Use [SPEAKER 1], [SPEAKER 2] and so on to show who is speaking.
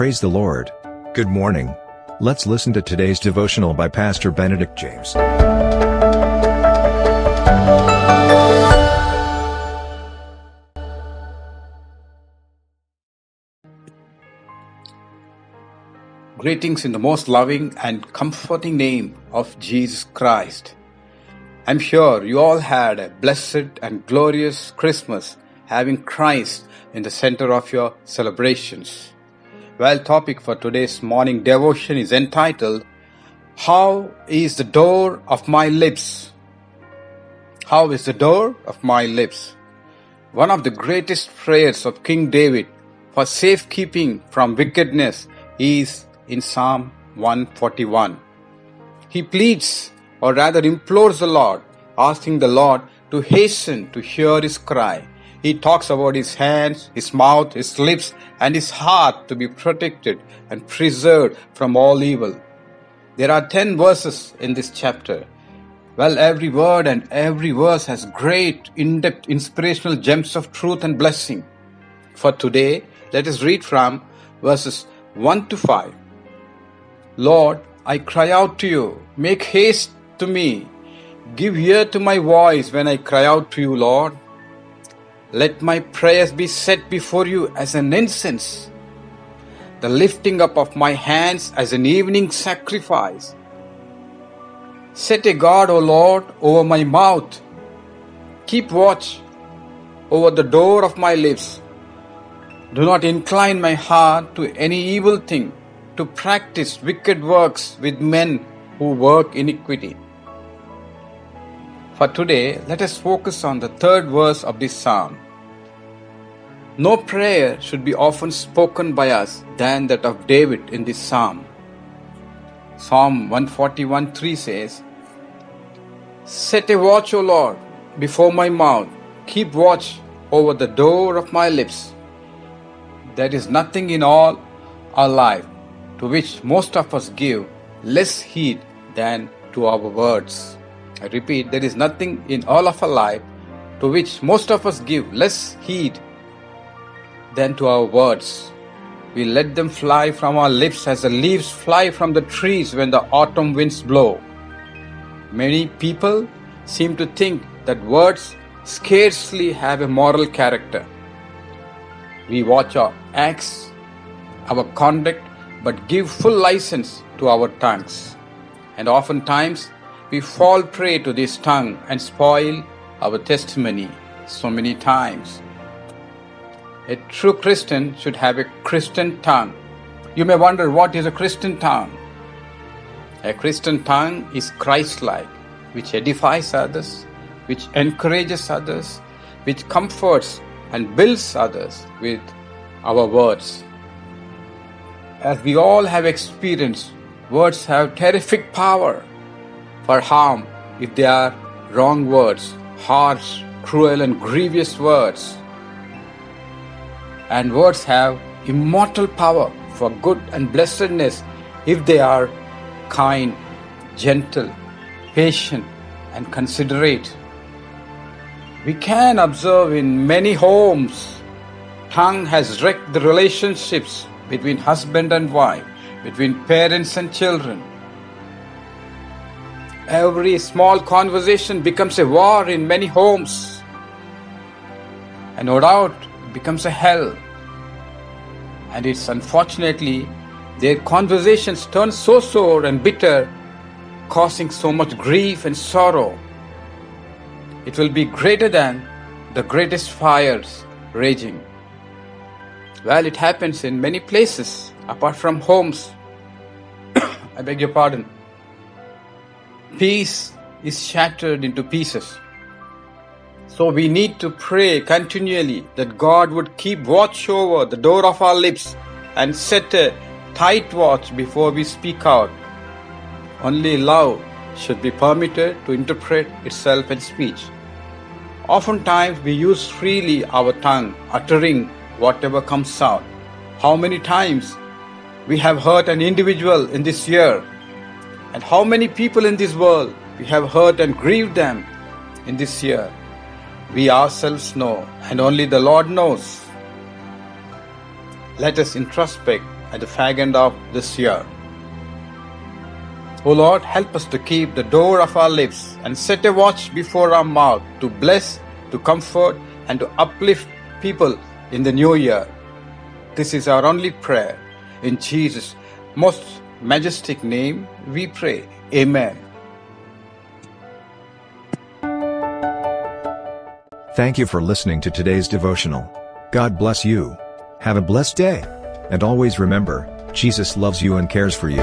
[SPEAKER 1] Praise the Lord. Good morning. Let's listen to today's devotional by Pastor Benedict James.
[SPEAKER 2] Greetings in the most loving and comforting name of Jesus Christ. I'm sure you all had a blessed and glorious Christmas having Christ in the center of your celebrations. Well, topic for today's morning devotion is entitled How is the door of my lips? How is the door of my lips? One of the greatest prayers of King David for safekeeping from wickedness is in Psalm 141. He pleads, or rather implores the Lord, asking the Lord to hasten to hear his cry. He talks about his hands, his mouth, his lips, and his heart to be protected and preserved from all evil. There are 10 verses in this chapter. Well, every word and every verse has great, in depth, inspirational gems of truth and blessing. For today, let us read from verses 1 to 5. Lord, I cry out to you. Make haste to me. Give ear to my voice when I cry out to you, Lord. Let my prayers be set before you as an incense, the lifting up of my hands as an evening sacrifice. Set a guard, O Lord, over my mouth. Keep watch over the door of my lips. Do not incline my heart to any evil thing to practice wicked works with men who work iniquity. For today, let us focus on the third verse of this psalm. No prayer should be often spoken by us than that of David in this psalm. Psalm 141 3 says, Set a watch, O Lord, before my mouth, keep watch over the door of my lips. There is nothing in all our life to which most of us give less heed than to our words. I repeat, there is nothing in all of our life to which most of us give less heed than to our words. We let them fly from our lips as the leaves fly from the trees when the autumn winds blow. Many people seem to think that words scarcely have a moral character. We watch our acts, our conduct, but give full license to our tongues. And oftentimes we fall prey to this tongue and spoil our testimony so many times. A true Christian should have a Christian tongue. You may wonder what is a Christian tongue? A Christian tongue is Christ like, which edifies others, which encourages others, which comforts and builds others with our words. As we all have experienced, words have terrific power for harm if they are wrong words, harsh, cruel, and grievous words. And words have immortal power for good and blessedness if they are kind, gentle, patient, and considerate. We can observe in many homes, tongue has wrecked the relationships between husband and wife, between parents and children. Every small conversation becomes a war in many homes. And no doubt becomes a hell. And it's unfortunately their conversations turn so sore and bitter, causing so much grief and sorrow. It will be greater than the greatest fires raging. Well, it happens in many places apart from homes. I beg your pardon. Peace is shattered into pieces. So we need to pray continually that God would keep watch over the door of our lips and set a tight watch before we speak out. Only love should be permitted to interpret itself in speech. Oftentimes we use freely our tongue, uttering whatever comes out. How many times we have hurt an individual in this year, and how many people in this world we have hurt and grieved them in this year. We ourselves know, and only the Lord knows. Let us introspect at the fag end of this year. O Lord, help us to keep the door of our lips and set a watch before our mouth to bless, to comfort, and to uplift people in the new year. This is our only prayer. In Jesus' most majestic name we pray. Amen.
[SPEAKER 1] Thank you for listening to today's devotional. God bless you. Have a blessed day. And always remember, Jesus loves you and cares for you.